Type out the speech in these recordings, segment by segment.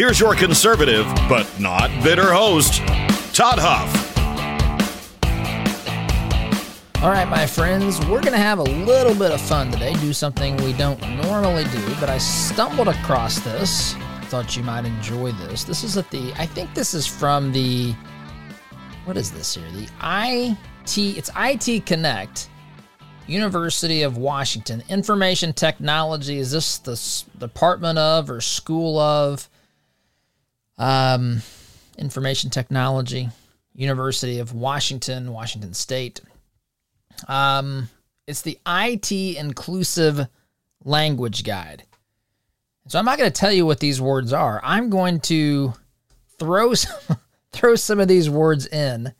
Here's your conservative, but not bitter host, Todd Huff. All right, my friends, we're going to have a little bit of fun today, do something we don't normally do, but I stumbled across this. Thought you might enjoy this. This is at the, I think this is from the, what is this here? The IT, it's IT Connect, University of Washington. Information Technology, is this the Department of or School of? Um, information technology, University of Washington, Washington State. Um, it's the IT Inclusive Language Guide. So I'm not going to tell you what these words are. I'm going to throw some, throw some of these words in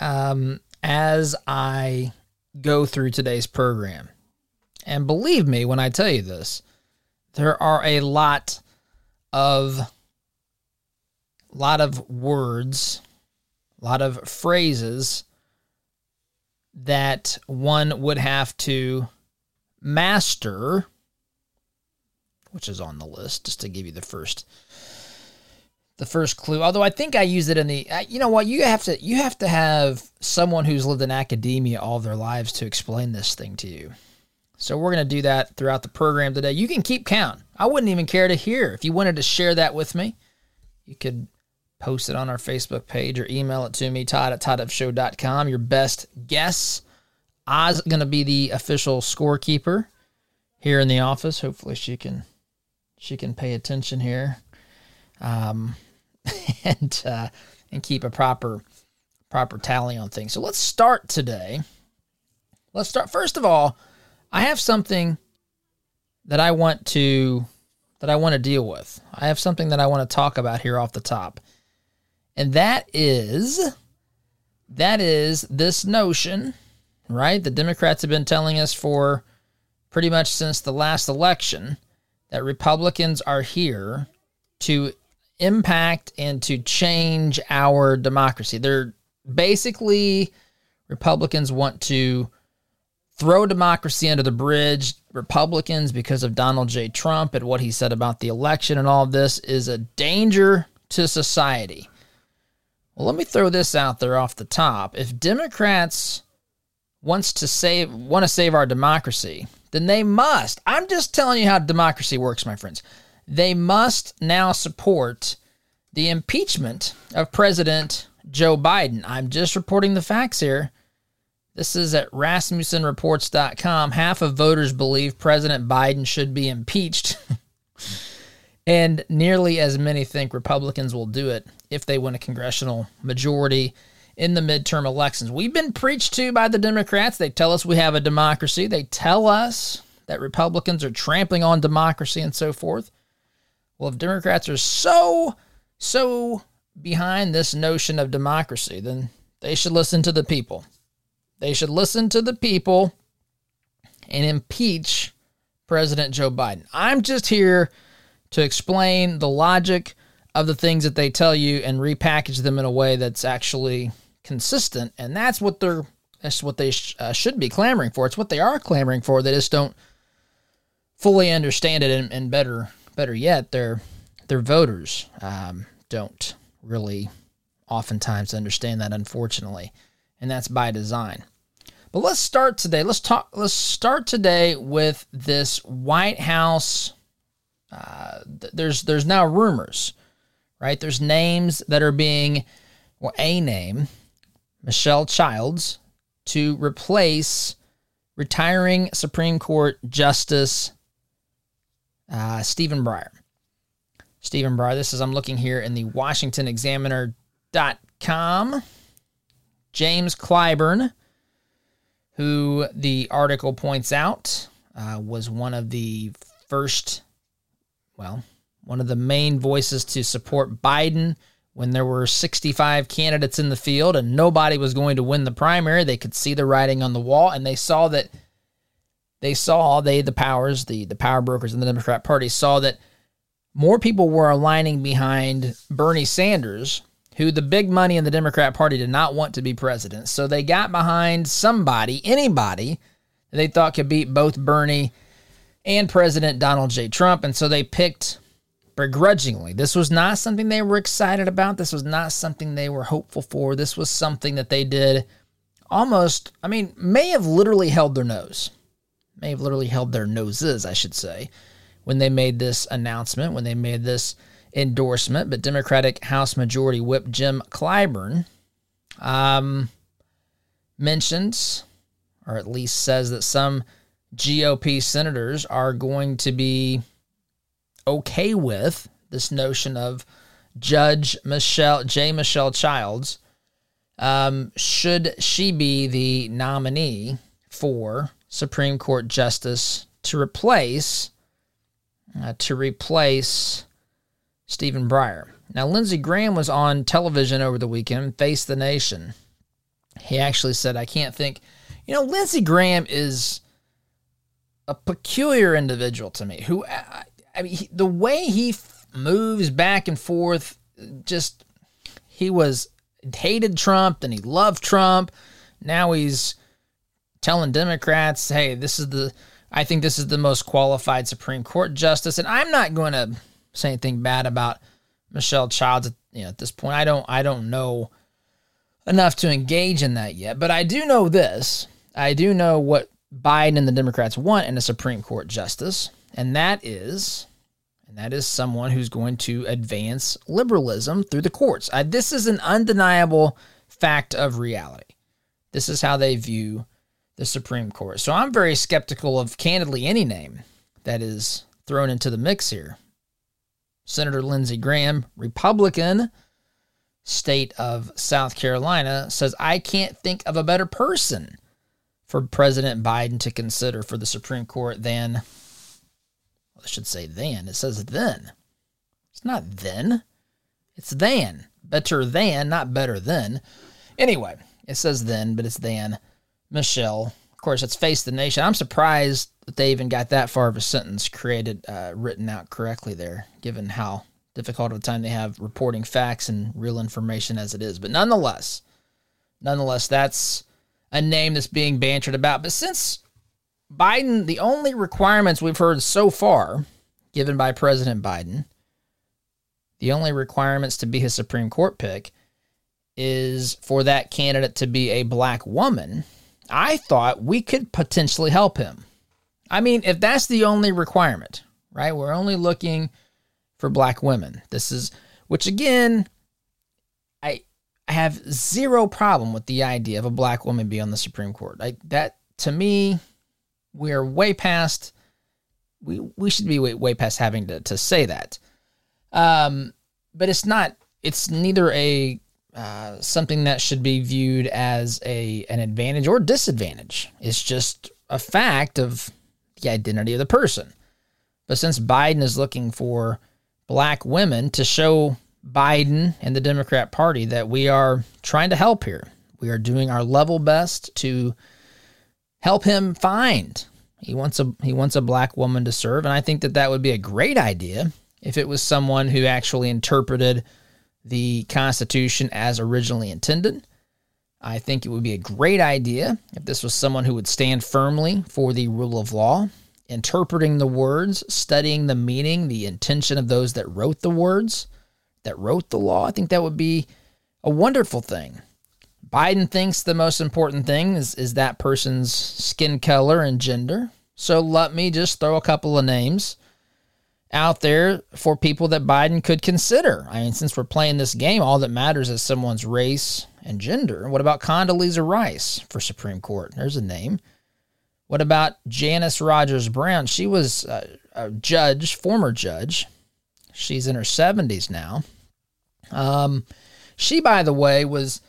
um, as I go through today's program. And believe me when I tell you this, there are a lot of a lot of words, a lot of phrases that one would have to master, which is on the list, just to give you the first the first clue. Although I think I use it in the you know what you have to you have to have someone who's lived in academia all their lives to explain this thing to you. So we're going to do that throughout the program today. You can keep count. I wouldn't even care to hear if you wanted to share that with me. You could post it on our Facebook page or email it to me, Todd at ToddHuffShow.com. Your best guess. Is going to be the official scorekeeper here in the office. Hopefully she can she can pay attention here, um, and uh, and keep a proper proper tally on things. So let's start today. Let's start first of all. I have something that I want to that I want to deal with. I have something that I want to talk about here off the top. And that is that is this notion, right? The Democrats have been telling us for pretty much since the last election that Republicans are here to impact and to change our democracy. They're basically Republicans want to throw democracy under the bridge. Republicans, because of Donald J. Trump and what he said about the election and all of this, is a danger to society. Well, let me throw this out there off the top. If Democrats wants to save want to save our democracy, then they must. I'm just telling you how democracy works, my friends. They must now support the impeachment of President Joe Biden. I'm just reporting the facts here. This is at RasmussenReports.com. Half of voters believe President Biden should be impeached. And nearly as many think Republicans will do it if they win a congressional majority in the midterm elections. We've been preached to by the Democrats. They tell us we have a democracy, they tell us that Republicans are trampling on democracy and so forth. Well, if Democrats are so, so behind this notion of democracy, then they should listen to the people. They should listen to the people and impeach President Joe Biden. I'm just here to explain the logic of the things that they tell you and repackage them in a way that's actually consistent. And that's what they're that's what they sh- uh, should be clamoring for. It's what they are clamoring for. They just don't fully understand it, and, and better better yet, their their voters um, don't really oftentimes understand that, unfortunately, and that's by design. But let's start today. Let's talk. Let's start today with this White House uh, there's there's now rumors, right? There's names that are being, well, a name, Michelle Childs, to replace retiring Supreme Court Justice uh, Stephen Breyer. Stephen Breyer. This is I'm looking here in the Washington Examiner.com. James Clyburn, who the article points out uh, was one of the first well, one of the main voices to support Biden when there were 65 candidates in the field and nobody was going to win the primary. They could see the writing on the wall and they saw that they saw they the powers, the the power brokers in the Democrat Party saw that more people were aligning behind Bernie Sanders, who the big money in the Democrat Party did not want to be president. So they got behind somebody, anybody they thought could beat both Bernie and President Donald J. Trump. And so they picked begrudgingly. This was not something they were excited about. This was not something they were hopeful for. This was something that they did almost, I mean, may have literally held their nose. May have literally held their noses, I should say, when they made this announcement, when they made this endorsement. But Democratic House Majority Whip Jim Clyburn um, mentions, or at least says, that some GOP senators are going to be okay with this notion of Judge Michelle J. Michelle Childs. Um, should she be the nominee for Supreme Court Justice to replace uh, to replace Stephen Breyer? Now, Lindsey Graham was on television over the weekend, Face the Nation. He actually said, "I can't think." You know, Lindsey Graham is a peculiar individual to me. Who I, I mean, he, the way he f- moves back and forth, just he was hated Trump and he loved Trump. Now he's telling Democrats, "Hey, this is the I think this is the most qualified Supreme Court justice." And I'm not going to say anything bad about Michelle Childs. You know, at this point, I don't I don't know enough to engage in that yet. But I do know this. I do know what Biden and the Democrats want in a Supreme Court justice, and that is and that is someone who's going to advance liberalism through the courts. Uh, this is an undeniable fact of reality. This is how they view the Supreme Court. So I'm very skeptical of candidly any name that is thrown into the mix here. Senator Lindsey Graham, Republican, state of South Carolina, says, I can't think of a better person for President Biden to consider for the Supreme Court than, I should say then, it says then. It's not then, it's than. Better than, not better than. Anyway, it says then, but it's then. Michelle. Of course, it's Face the Nation. I'm surprised that they even got that far of a sentence created, uh, written out correctly there, given how difficult of a time they have reporting facts and real information as it is. But nonetheless, nonetheless, that's a name that's being bantered about. But since Biden, the only requirements we've heard so far given by President Biden, the only requirements to be his Supreme Court pick is for that candidate to be a black woman. I thought we could potentially help him. I mean, if that's the only requirement, right? We're only looking for black women. This is, which again, I have zero problem with the idea of a black woman being on the Supreme Court. Like that to me, we're way past. We we should be way, way past having to to say that. Um, but it's not. It's neither a uh, something that should be viewed as a an advantage or disadvantage. It's just a fact of the identity of the person. But since Biden is looking for black women to show Biden and the Democrat Party that we are trying to help here. We are doing our level best to help him find. He wants a he wants a black woman to serve, and I think that that would be a great idea if it was someone who actually interpreted the Constitution as originally intended. I think it would be a great idea if this was someone who would stand firmly for the rule of law, interpreting the words, studying the meaning, the intention of those that wrote the words that wrote the law. I think that would be a wonderful thing. Biden thinks the most important thing is, is that person's skin color and gender. So let me just throw a couple of names out there for people that Biden could consider. I mean, since we're playing this game, all that matters is someone's race and gender. What about Condoleezza Rice for Supreme Court? There's a name. What about Janice Rogers Brown? She was a, a judge, former judge. She's in her 70s now. Um, she, by the way, was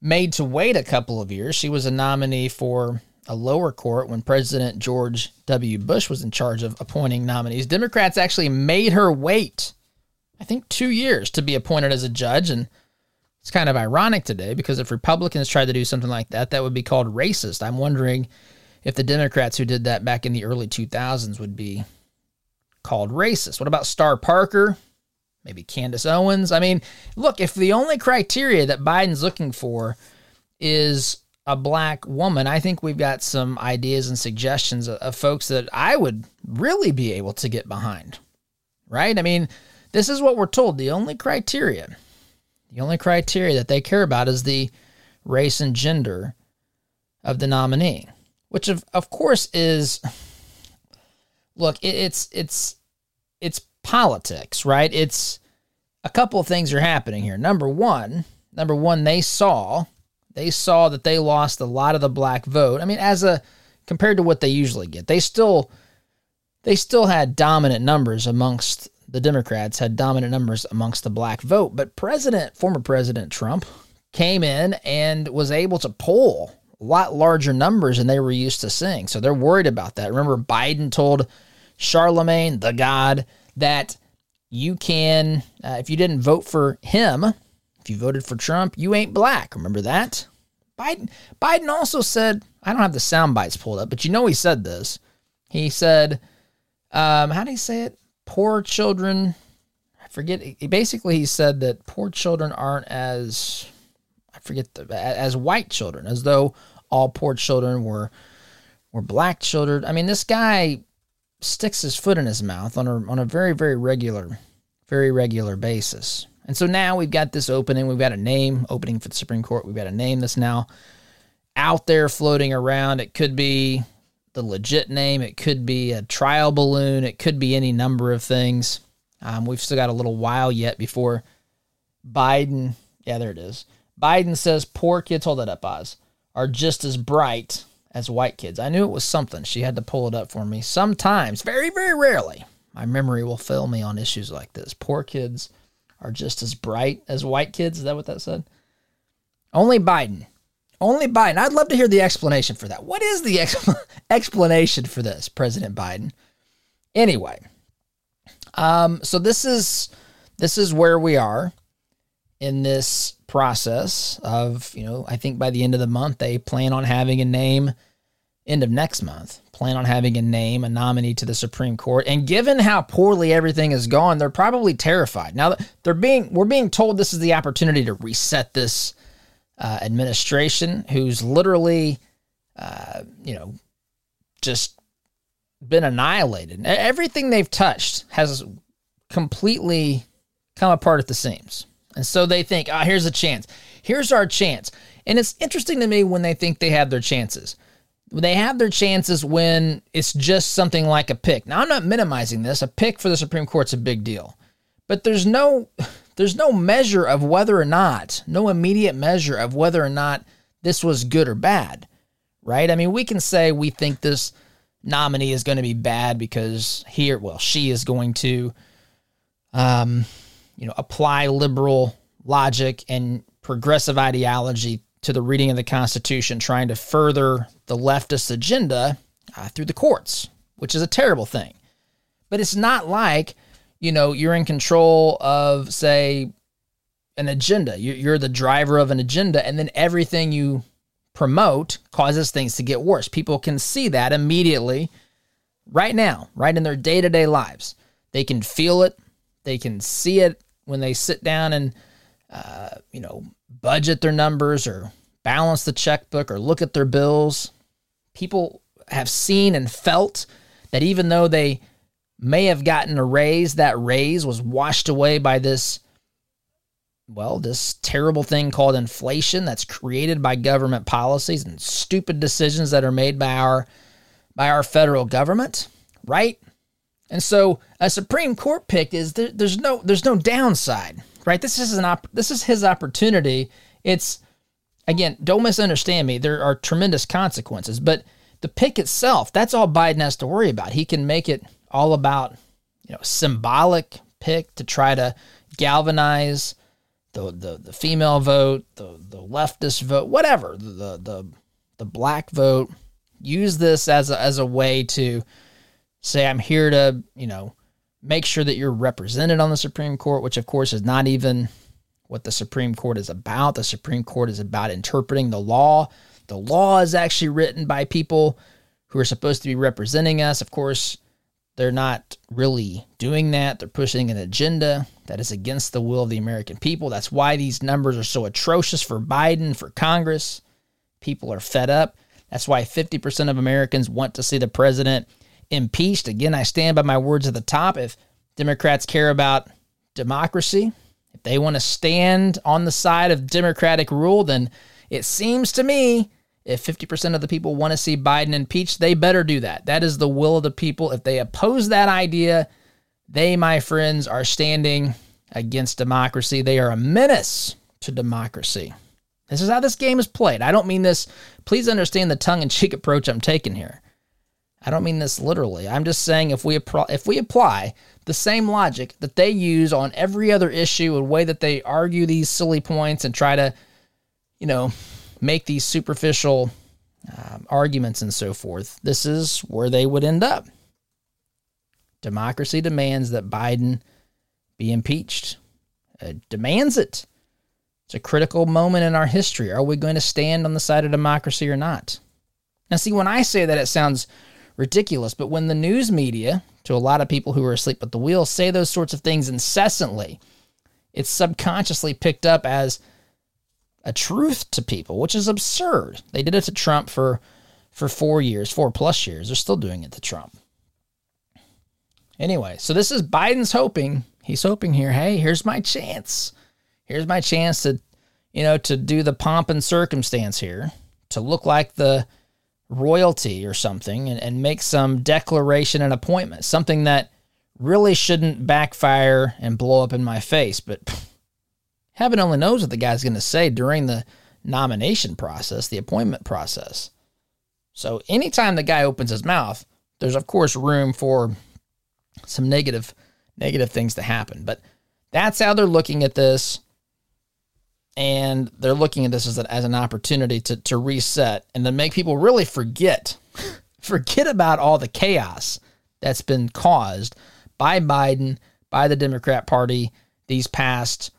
made to wait a couple of years. She was a nominee for a lower court when President George W. Bush was in charge of appointing nominees. Democrats actually made her wait I think, two years to be appointed as a judge. And it's kind of ironic today because if Republicans tried to do something like that, that would be called racist. I'm wondering if the Democrats who did that back in the early 2000s would be called racist. What about Star Parker? Maybe Candace Owens? I mean, look, if the only criteria that Biden's looking for is a black woman, I think we've got some ideas and suggestions of, of folks that I would really be able to get behind. Right? I mean, this is what we're told. The only criteria, the only criteria that they care about is the race and gender of the nominee, which of of course is look, it, it's it's it's politics, right? It's a couple of things are happening here. Number one, number one, they saw they saw that they lost a lot of the black vote. I mean, as a compared to what they usually get, they still they still had dominant numbers amongst the Democrats had dominant numbers amongst the black vote. But President, former President Trump, came in and was able to poll a lot larger numbers than they were used to seeing. So they're worried about that. Remember, Biden told Charlamagne, the God, that you can, uh, if you didn't vote for him, if you voted for Trump, you ain't black. Remember that? Biden Biden also said, I don't have the sound bites pulled up, but you know he said this. He said, um, how do you say it? Poor children. I forget. Basically, he said that poor children aren't as I forget the, as white children, as though all poor children were were black children. I mean, this guy sticks his foot in his mouth on a on a very very regular, very regular basis. And so now we've got this opening. We've got a name opening for the Supreme Court. We've got a name that's now out there floating around. It could be the legit name. It could be a trial balloon. It could be any number of things. Um, we've still got a little while yet before Biden. Yeah, there it is. Biden says poor kids, hold that up, Oz, are just as bright as white kids. I knew it was something. She had to pull it up for me. Sometimes, very, very rarely, my memory will fail me on issues like this. Poor kids are just as bright as white kids. Is that what that said? Only Biden. Only Biden. I'd love to hear the explanation for that. What is the ex- explanation for this, President Biden? Anyway, um, so this is this is where we are in this process of, you know, I think by the end of the month, they plan on having a name, end of next month, plan on having a name, a nominee to the Supreme Court. And given how poorly everything has gone, they're probably terrified. Now, they're being, we're being told this is the opportunity to reset this uh, administration who's literally, uh, you know, just been annihilated. Everything they've touched has completely come apart at the seams. And so they think, ah, oh, here's a chance. Here's our chance. And it's interesting to me when they think they have their chances. They have their chances when it's just something like a pick. Now I'm not minimizing this. A pick for the Supreme Court's a big deal. But there's no there's no measure of whether or not, no immediate measure of whether or not this was good or bad. Right? I mean, we can say we think this nominee is going to be bad because here, well, she is going to um you know, apply liberal logic and progressive ideology to the reading of the Constitution, trying to further the leftist agenda uh, through the courts, which is a terrible thing. But it's not like, you know, you're in control of, say, an agenda. You're the driver of an agenda, and then everything you promote causes things to get worse. People can see that immediately right now, right in their day to day lives. They can feel it, they can see it when they sit down and uh, you know budget their numbers or balance the checkbook or look at their bills people have seen and felt that even though they may have gotten a raise that raise was washed away by this well this terrible thing called inflation that's created by government policies and stupid decisions that are made by our by our federal government right and so a Supreme Court pick is there, there's no there's no downside, right? This is an op, this is his opportunity. It's again, don't misunderstand me. There are tremendous consequences, but the pick itself, that's all Biden has to worry about. He can make it all about, you know, symbolic pick to try to galvanize the the, the female vote, the the leftist vote, whatever, the the the black vote. Use this as a, as a way to say I'm here to, you know, make sure that you're represented on the Supreme Court, which of course is not even what the Supreme Court is about. The Supreme Court is about interpreting the law. The law is actually written by people who are supposed to be representing us. Of course, they're not really doing that. They're pushing an agenda that is against the will of the American people. That's why these numbers are so atrocious for Biden, for Congress. People are fed up. That's why 50% of Americans want to see the president impeached. Again, I stand by my words at the top. If Democrats care about democracy, if they want to stand on the side of democratic rule, then it seems to me if 50% of the people want to see Biden impeached, they better do that. That is the will of the people. If they oppose that idea, they, my friends, are standing against democracy. They are a menace to democracy. This is how this game is played. I don't mean this, please understand the tongue in cheek approach I'm taking here. I don't mean this literally. I'm just saying if we if we apply the same logic that they use on every other issue, a way that they argue these silly points and try to, you know, make these superficial um, arguments and so forth, this is where they would end up. Democracy demands that Biden be impeached. It demands it. It's a critical moment in our history. Are we going to stand on the side of democracy or not? Now, see, when I say that, it sounds ridiculous. But when the news media, to a lot of people who are asleep at the wheel, say those sorts of things incessantly, it's subconsciously picked up as a truth to people, which is absurd. They did it to Trump for for four years, four plus years. They're still doing it to Trump. Anyway, so this is Biden's hoping. He's hoping here, hey, here's my chance. Here's my chance to, you know, to do the pomp and circumstance here, to look like the royalty or something and, and make some declaration and appointment, something that really shouldn't backfire and blow up in my face. But heaven only knows what the guy's going to say during the nomination process, the appointment process. So anytime the guy opens his mouth, there's of course room for some negative negative things to happen. But that's how they're looking at this and they're looking at this as, a, as an opportunity to, to reset and to make people really forget forget about all the chaos that's been caused by Biden, by the Democrat Party these past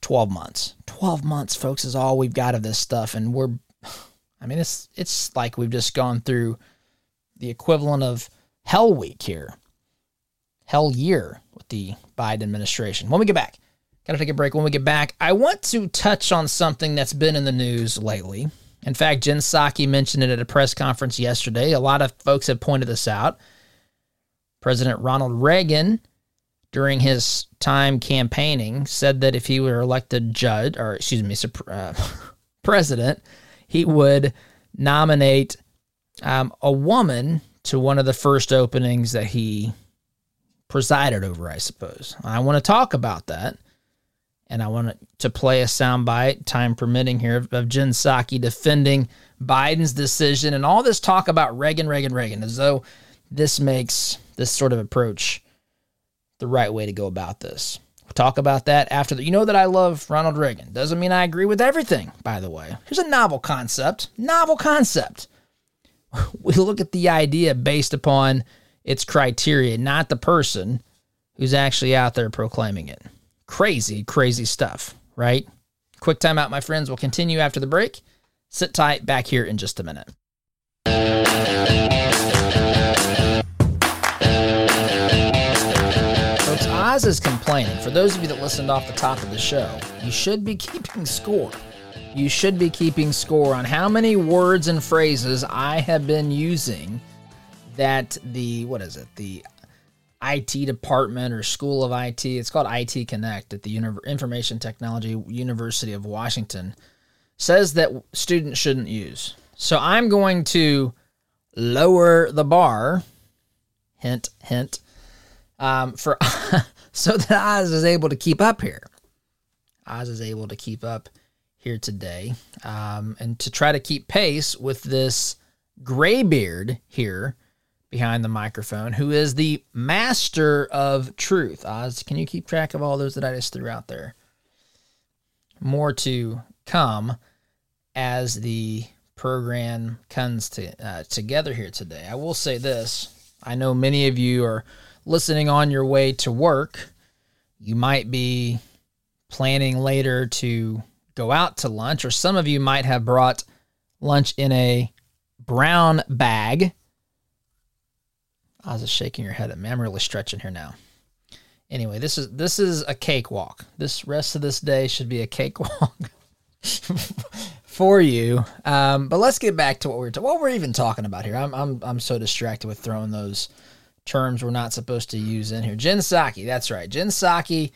12 months. 12 months, folks, is all we've got of this stuff. And we're, I mean, it's, it's like we've just gone through the equivalent of hell week here, hell year with the Biden administration. When we get back, Got to take a break when we get back. I want to touch on something that's been in the news lately. In fact, Jen Psaki mentioned it at a press conference yesterday. A lot of folks have pointed this out. President Ronald Reagan, during his time campaigning, said that if he were elected judge, or excuse me, uh, president, he would nominate um, a woman to one of the first openings that he presided over, I suppose. I want to talk about that and I want to play a soundbite, time permitting here, of Jen Psaki defending Biden's decision and all this talk about Reagan, Reagan, Reagan, as though this makes this sort of approach the right way to go about this. We'll talk about that after the. You know that I love Ronald Reagan. Doesn't mean I agree with everything, by the way. Here's a novel concept. Novel concept. We look at the idea based upon its criteria, not the person who's actually out there proclaiming it crazy, crazy stuff, right? Quick time out, my friends. We'll continue after the break. Sit tight, back here in just a minute. Folks, Oz is complaining. For those of you that listened off the top of the show, you should be keeping score. You should be keeping score on how many words and phrases I have been using that the, what is it, the IT department or School of IT. It's called IT Connect at the Uni- Information Technology University of Washington. Says that students shouldn't use. So I'm going to lower the bar. Hint, hint. Um, for so that Oz is able to keep up here. Oz is able to keep up here today, um, and to try to keep pace with this graybeard here behind the microphone, who is the master of truth. Oz, can you keep track of all those that I just threw out there? More to come as the program comes to, uh, together here today. I will say this I know many of you are listening on your way to work, you might be planning later to go out to lunch, or some of you might have brought lunch in a brown bag. I was shaking your head at me. I'm really stretching here now. Anyway, this is this is a cakewalk. This rest of this day should be a cakewalk for you. Um, but let's get back to what we're ta- what we're even talking about here. I'm I'm I'm so distracted with throwing those terms we're not supposed to use in here. Jen Psaki, that's right. Jen Psaki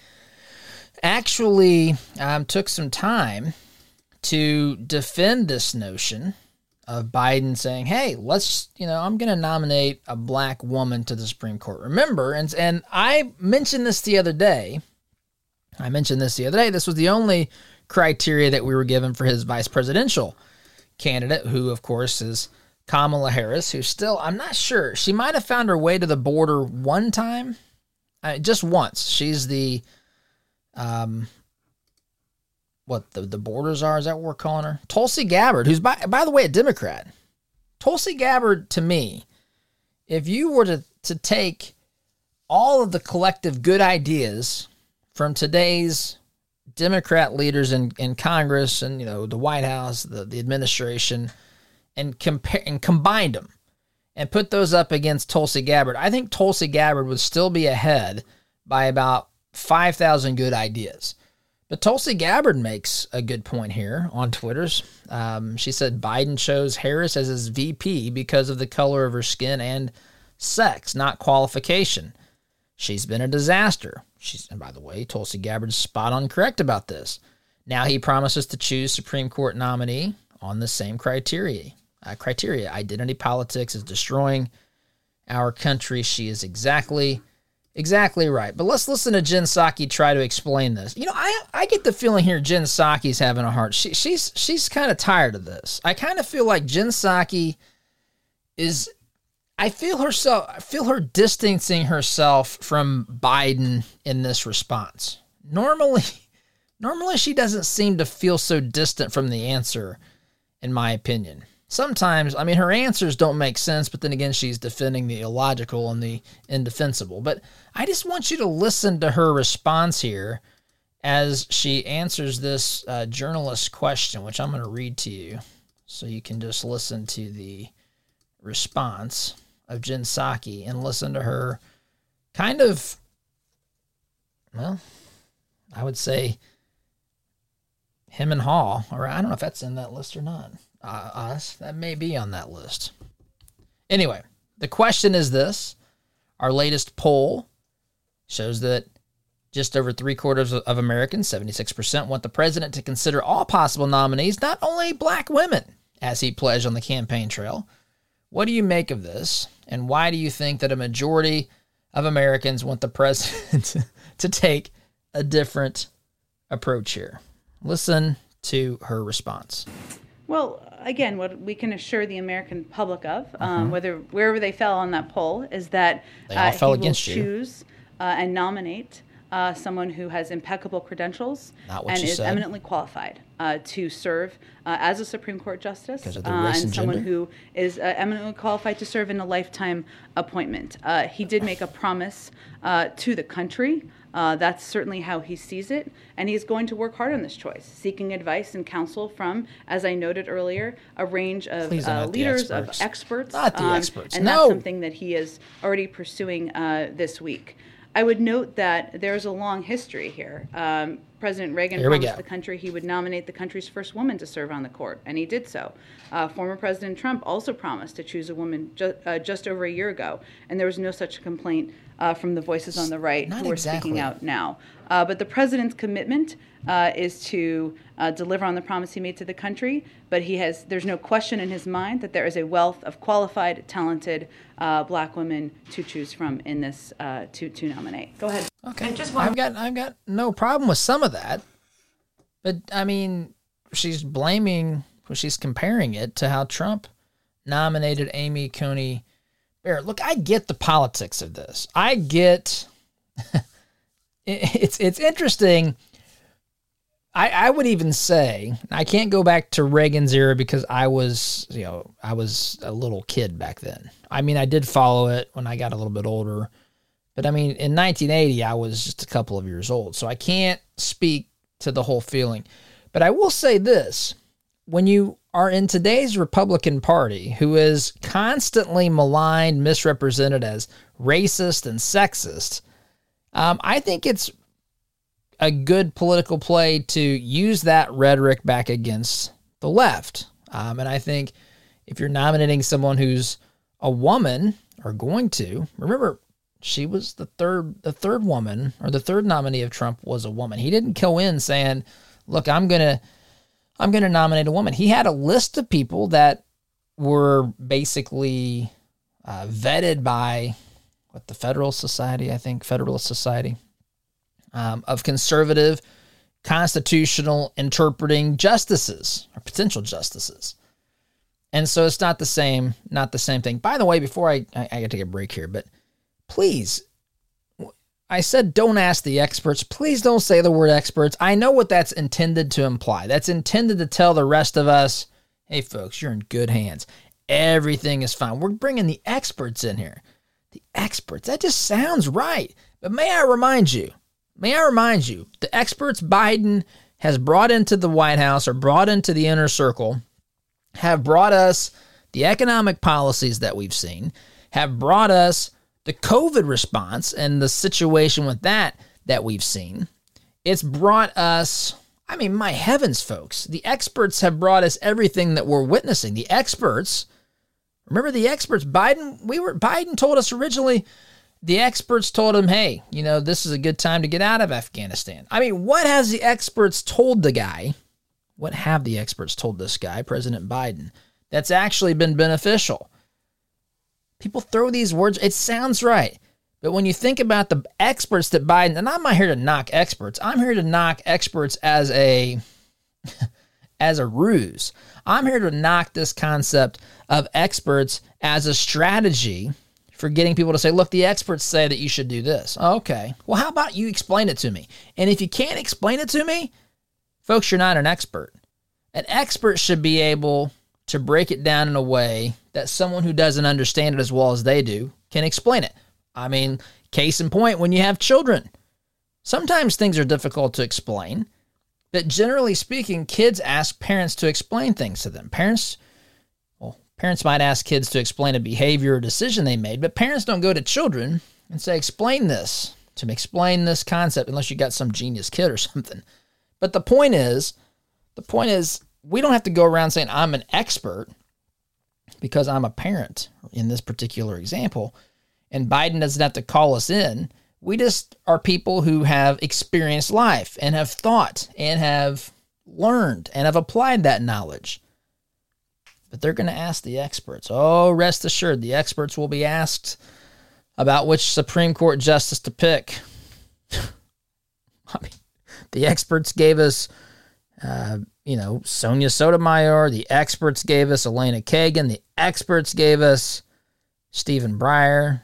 actually um, took some time to defend this notion of Biden saying, "Hey, let's you know, I'm going to nominate a black woman to the Supreme Court." Remember, and and I mentioned this the other day. I mentioned this the other day. This was the only criteria that we were given for his vice presidential candidate, who of course is Kamala Harris, who still I'm not sure. She might have found her way to the border one time, uh, just once. She's the um what the, the borders are. Is that what we're calling her? Tulsi Gabbard, who's by by the way a Democrat. Tulsi Gabbard, to me, if you were to to take all of the collective good ideas from today's Democrat leaders in, in Congress and you know the White House, the, the administration, and compare and combined them and put those up against Tulsi Gabbard, I think Tulsi Gabbard would still be ahead by about five thousand good ideas. But Tulsi Gabbard makes a good point here on Twitter's. Um, she said Biden chose Harris as his VP because of the color of her skin and sex, not qualification. She's been a disaster. She's, and by the way, Tulsi Gabbard's spot on correct about this. Now he promises to choose Supreme Court nominee on the same criteria. Uh, criteria. Identity politics is destroying our country. She is exactly Exactly right. But let's listen to Jen Psaki try to explain this. You know, I I get the feeling here Jen Psaki's having a heart. She, she's she's kind of tired of this. I kind of feel like Jen Psaki is I feel herself I feel her distancing herself from Biden in this response. Normally normally she doesn't seem to feel so distant from the answer in my opinion sometimes, I mean, her answers don't make sense, but then again, she's defending the illogical and the indefensible. But I just want you to listen to her response here as she answers this uh, journalist question, which I'm going to read to you so you can just listen to the response of Jen Psaki and listen to her kind of, well, I would say him and Hall, or I don't know if that's in that list or not uh, us, that may be on that list. Anyway, the question is this our latest poll shows that just over three quarters of Americans, 76%, want the president to consider all possible nominees, not only black women, as he pledged on the campaign trail. What do you make of this? And why do you think that a majority of Americans want the president to take a different approach here? Listen to her response. Well, again, what we can assure the American public of, um, uh-huh. whether wherever they fell on that poll, is that they all uh, fell against you. choose uh, and nominate uh, someone who has impeccable credentials and is said. eminently qualified uh, to serve uh, as a Supreme Court justice, uh, and, and someone who is uh, eminently qualified to serve in a lifetime appointment. Uh, he did make a promise to the country. that's certainly how he sees it, and he's going to work hard on this choice, seeking advice and counsel from, as I noted earlier, a range of leaders, of experts, not the um, experts, and no. that's something that he is already pursuing this week. I would note that there's a long history here. Um, President Reagan here promised the country he would nominate the country's first woman to serve on the court, and he did so. Uh, former President Trump also promised to choose a woman ju- uh, just over a year ago, and there was no such complaint uh, from the voices on the right Not who are exactly. speaking out now. Uh, but the president's commitment uh, is to uh, deliver on the promise he made to the country. But he has, there's no question in his mind that there is a wealth of qualified, talented uh, black women to choose from in this uh, to to nominate. Go ahead. Okay, just I've got I've got no problem with some of that, but I mean, she's blaming, well, she's comparing it to how Trump nominated Amy Coney Barrett. Look, I get the politics of this. I get it's it's interesting. I, I would even say I can't go back to Reagan's era because I was you know I was a little kid back then. I mean I did follow it when I got a little bit older, But I mean, in 1980, I was just a couple of years old, so I can't speak to the whole feeling. But I will say this when you are in today's Republican Party, who is constantly maligned, misrepresented as racist and sexist, um, I think it's a good political play to use that rhetoric back against the left. Um, and I think if you're nominating someone who's a woman or going to remember she was the third the third woman or the third nominee of Trump was a woman. He didn't go in saying, "Look, I'm going to I'm going to nominate a woman." He had a list of people that were basically uh, vetted by what the Federal Society, I think, Federalist Society um, of conservative constitutional interpreting justices or potential justices. And so it's not the same, not the same thing. By the way, before I, I, I take a break here, but please, I said don't ask the experts. Please don't say the word experts. I know what that's intended to imply. That's intended to tell the rest of us, hey, folks, you're in good hands. Everything is fine. We're bringing the experts in here. The experts. That just sounds right. But may I remind you, may I remind you, the experts Biden has brought into the White House or brought into the inner circle have brought us the economic policies that we've seen, have brought us the COVID response and the situation with that that we've seen. It's brought us, I mean, my heavens, folks, the experts have brought us everything that we're witnessing. The experts, remember the experts, Biden, we were, Biden told us originally, the experts told him, hey, you know, this is a good time to get out of Afghanistan. I mean, what has the experts told the guy? What have the experts told this guy, President Biden, that's actually been beneficial? People throw these words, it sounds right. But when you think about the experts that Biden, and I'm not here to knock experts, I'm here to knock experts as a as a ruse. I'm here to knock this concept of experts as a strategy for getting people to say, look, the experts say that you should do this. Okay. Well, how about you explain it to me? And if you can't explain it to me, folks, you're not an expert. An expert should be able to break it down in a way that someone who doesn't understand it as well as they do can explain it. I mean, case in point, when you have children, sometimes things are difficult to explain, but generally speaking, kids ask parents to explain things to them. Parents, well, parents might ask kids to explain a behavior or decision they made, but parents don't go to children and say, explain this to me, explain this concept, unless you got some genius kid or something. But the point is, the point is, we don't have to go around saying I'm an expert because I'm a parent in this particular example. And Biden doesn't have to call us in. We just are people who have experienced life and have thought and have learned and have applied that knowledge. But they're going to ask the experts. Oh, rest assured, the experts will be asked about which Supreme Court justice to pick. I mean, the experts gave us uh, you know, Sonia Sotomayor. The experts gave us Elena Kagan. The experts gave us Stephen Breyer.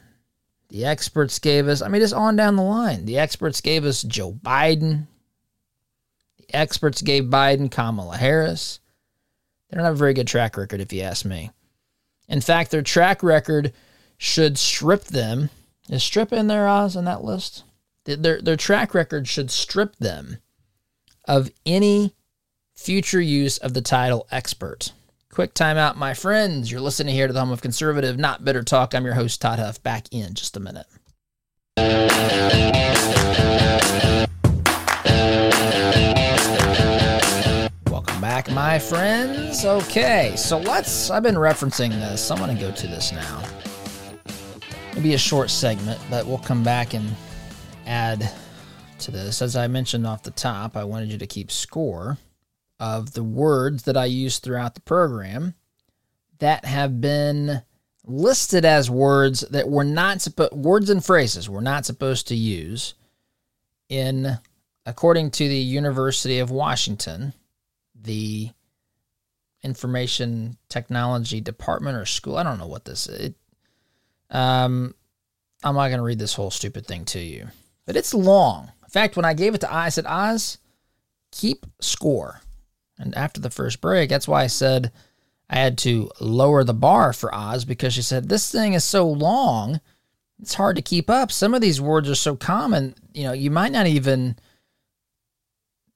The experts gave us, I mean, just on down the line. The experts gave us Joe Biden. The experts gave Biden Kamala Harris. They don't have a very good track record, if you ask me. In fact, their track record should strip them. Is strip in their Oz on that list? Their, their track record should strip them of any future use of the title expert. Quick timeout, my friends. You're listening here to the home of conservative, not bitter talk. I'm your host, Todd Huff. Back in just a minute. Welcome back, my friends. Okay, so let's. I've been referencing this. I'm going to go to this now. It'll be a short segment, but we'll come back and add to this. As I mentioned off the top, I wanted you to keep score of the words that I use throughout the program that have been listed as words that were not supposed words and phrases we're not supposed to use in according to the University of Washington the information technology department or school I don't know what this is it, um I'm not going to read this whole stupid thing to you but it's long. In fact when I gave it to Oz I said Oz keep score and after the first break, that's why I said I had to lower the bar for Oz because she said, This thing is so long. it's hard to keep up. Some of these words are so common, you know, you might not even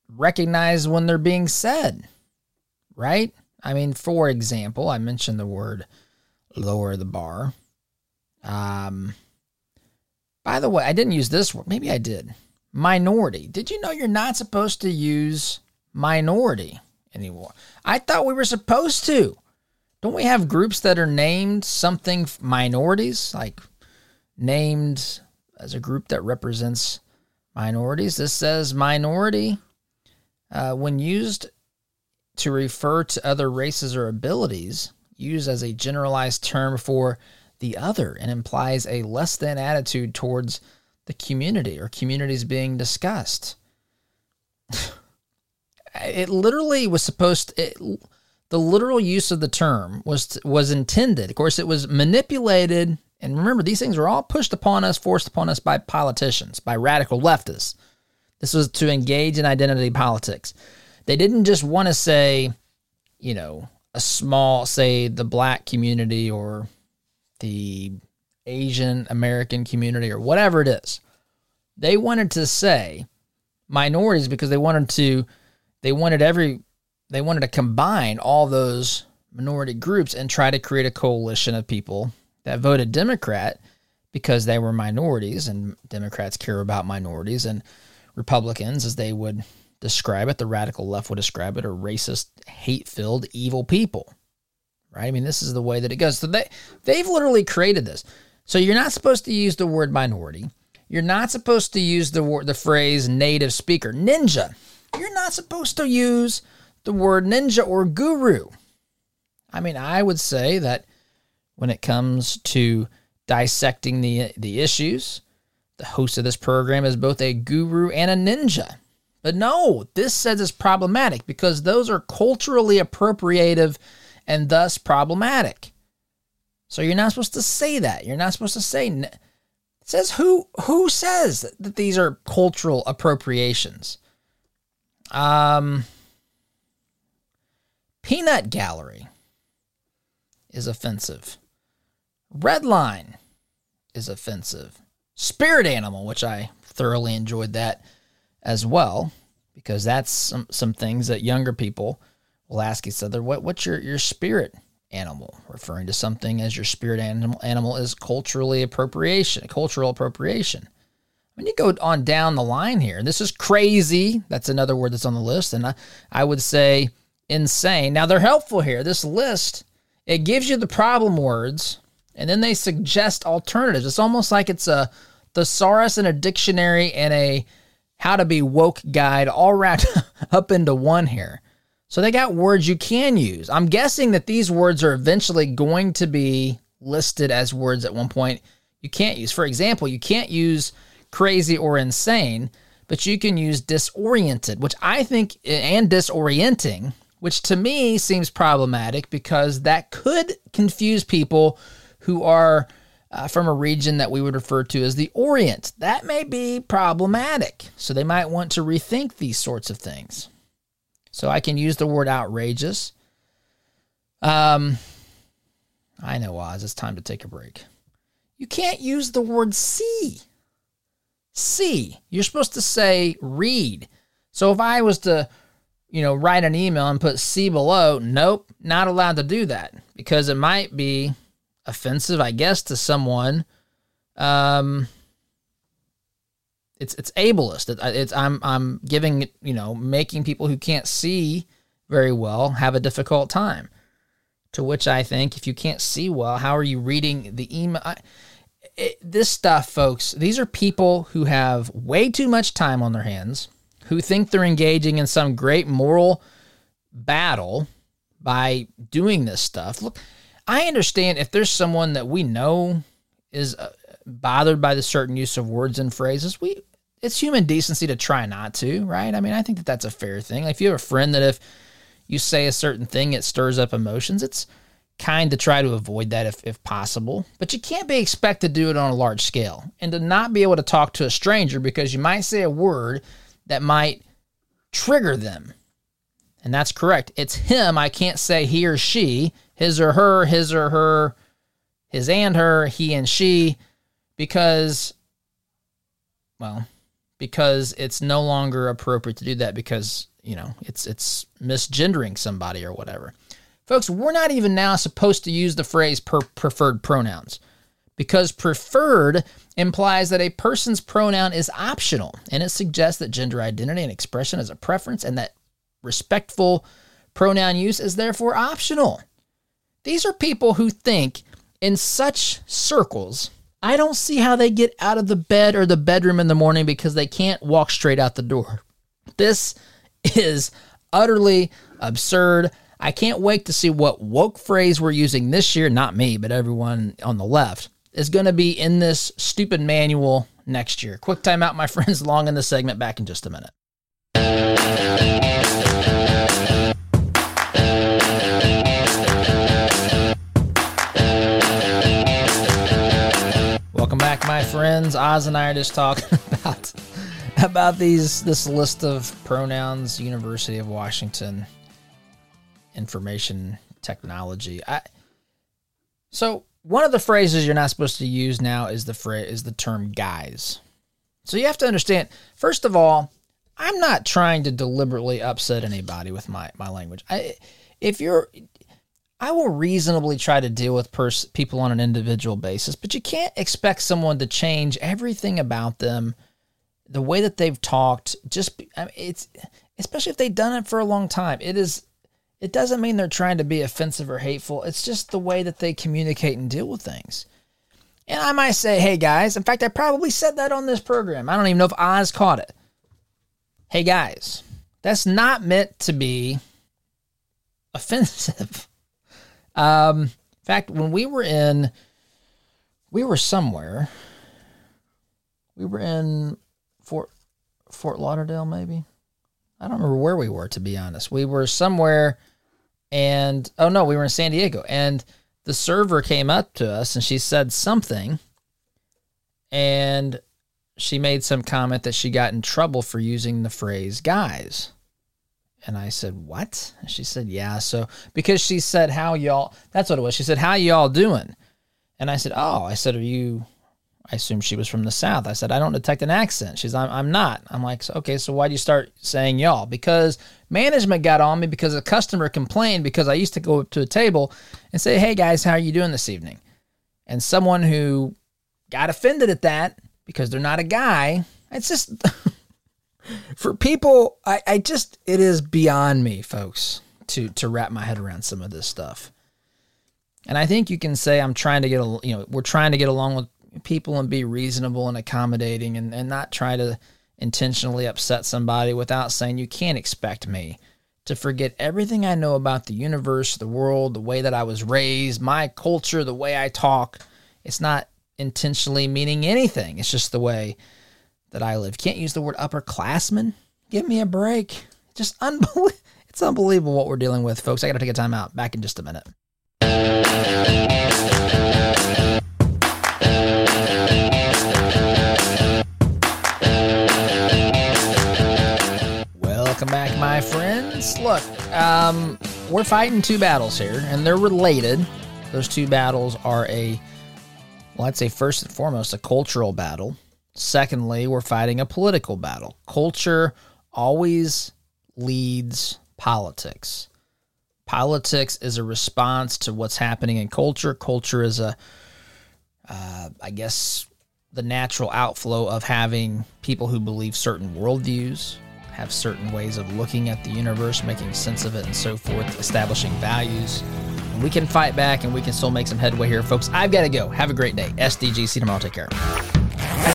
recognize when they're being said, right? I mean, for example, I mentioned the word lower the bar. Um, by the way, I didn't use this word. Maybe I did. Minority. Did you know you're not supposed to use minority anymore? I thought we were supposed to. Don't we have groups that are named something minorities, like named as a group that represents minorities? This says minority uh, when used to refer to other races or abilities, used as a generalized term for the other and implies a less than attitude towards the community or communities being discussed. it literally was supposed to, it, the literal use of the term was was intended. Of course, it was manipulated and remember these things were all pushed upon us, forced upon us by politicians, by radical leftists. This was to engage in identity politics. They didn't just want to say, you know, a small, say, the black community or the Asian American community or whatever it is. They wanted to say minorities because they wanted to they wanted every they wanted to combine all those minority groups and try to create a coalition of people that voted Democrat because they were minorities and Democrats care about minorities and Republicans as they would describe it, the radical left would describe it, are racist, hate-filled, evil people right? I mean, this is the way that it goes. So they they've literally created this. So you're not supposed to use the word minority. You're not supposed to use the word the phrase native speaker, ninja. You're not supposed to use the word ninja or guru. I mean, I would say that when it comes to dissecting the the issues, the host of this program is both a guru and a ninja. But no, this says it's problematic because those are culturally appropriative and thus problematic. So you're not supposed to say that. You're not supposed to say it says who who says that these are cultural appropriations. Um Peanut Gallery is offensive. Red line is offensive. Spirit animal, which I thoroughly enjoyed that as well, because that's some, some things that younger people will ask each other, what, what's your, your spirit animal? Referring to something as your spirit animal, animal is culturally appropriation, cultural appropriation. When you go on down the line here, this is crazy. That's another word that's on the list. And I, I would say insane. Now they're helpful here. This list, it gives you the problem words and then they suggest alternatives. It's almost like it's a thesaurus and a dictionary and a how to be woke guide all wrapped up into one here. So they got words you can use. I'm guessing that these words are eventually going to be listed as words at one point you can't use. For example, you can't use crazy or insane, but you can use disoriented, which I think, and disorienting, which to me seems problematic because that could confuse people who are uh, from a region that we would refer to as the Orient. That may be problematic. So they might want to rethink these sorts of things. So I can use the word outrageous. Um, I know, Oz, it's time to take a break. You can't use the word see. See. You're supposed to say read. So if I was to, you know, write an email and put see below, nope, not allowed to do that because it might be offensive, I guess, to someone. Um, it's it's ableist. It, it's I'm I'm giving you know making people who can't see very well have a difficult time. To which I think, if you can't see well, how are you reading the email? I, it, this stuff, folks, these are people who have way too much time on their hands, who think they're engaging in some great moral battle by doing this stuff. Look, I understand if there's someone that we know is uh, bothered by the certain use of words and phrases, we it's human decency to try not to, right? I mean, I think that that's a fair thing. If you have a friend that if you say a certain thing, it stirs up emotions, it's kind to try to avoid that if, if possible. But you can't be expected to do it on a large scale and to not be able to talk to a stranger because you might say a word that might trigger them. And that's correct. It's him. I can't say he or she, his or her, his or her, his and her, he and she because, well, because it's no longer appropriate to do that because you know it's it's misgendering somebody or whatever. Folks, we're not even now supposed to use the phrase per preferred pronouns because preferred implies that a person's pronoun is optional and it suggests that gender identity and expression is a preference and that respectful pronoun use is therefore optional. These are people who think in such circles. I don't see how they get out of the bed or the bedroom in the morning because they can't walk straight out the door. This is utterly absurd. I can't wait to see what woke phrase we're using this year, not me, but everyone on the left, is going to be in this stupid manual next year. Quick time out, my friends, long in the segment, back in just a minute. Welcome back, my friends. Oz and I are just talking about about these this list of pronouns. University of Washington information technology. I so one of the phrases you're not supposed to use now is the phrase is the term guys. So you have to understand. First of all, I'm not trying to deliberately upset anybody with my my language. I if you're I will reasonably try to deal with pers- people on an individual basis, but you can't expect someone to change everything about them, the way that they've talked. Just I mean, it's especially if they've done it for a long time. It is. It doesn't mean they're trying to be offensive or hateful. It's just the way that they communicate and deal with things. And I might say, "Hey guys," in fact, I probably said that on this program. I don't even know if Oz caught it. Hey guys, that's not meant to be offensive. Um, in fact, when we were in, we were somewhere. We were in Fort Fort Lauderdale, maybe. I don't remember where we were, to be honest. We were somewhere, and oh no, we were in San Diego, and the server came up to us and she said something, and she made some comment that she got in trouble for using the phrase "guys." And I said, "What?" And she said, "Yeah." So because she said, "How y'all?" That's what it was. She said, "How y'all doing?" And I said, "Oh." I said, "Are you?" I assumed she was from the South. I said, "I don't detect an accent." She's, "I'm, I'm not." I'm like, "Okay, so why'd you start saying y'all?" Because management got on me because a customer complained because I used to go up to a table and say, "Hey guys, how are you doing this evening?" And someone who got offended at that because they're not a guy. It's just. for people I, I just it is beyond me folks to to wrap my head around some of this stuff and i think you can say i'm trying to get a you know we're trying to get along with people and be reasonable and accommodating and, and not try to intentionally upset somebody without saying you can't expect me to forget everything i know about the universe the world the way that i was raised my culture the way i talk it's not intentionally meaning anything it's just the way that I live. Can't use the word upperclassmen. Give me a break. Just unbelievable. It's unbelievable what we're dealing with, folks. I got to take a time out. Back in just a minute. Back, my friends. Look, um, we're fighting two battles here, and they're related. Those two battles are a, well, I'd say first and foremost, a cultural battle Secondly, we're fighting a political battle. Culture always leads politics. Politics is a response to what's happening in culture. Culture is a, uh, I guess, the natural outflow of having people who believe certain worldviews, have certain ways of looking at the universe, making sense of it, and so forth, establishing values. And we can fight back and we can still make some headway here, folks. I've got to go. Have a great day. SDGC tomorrow. Take care.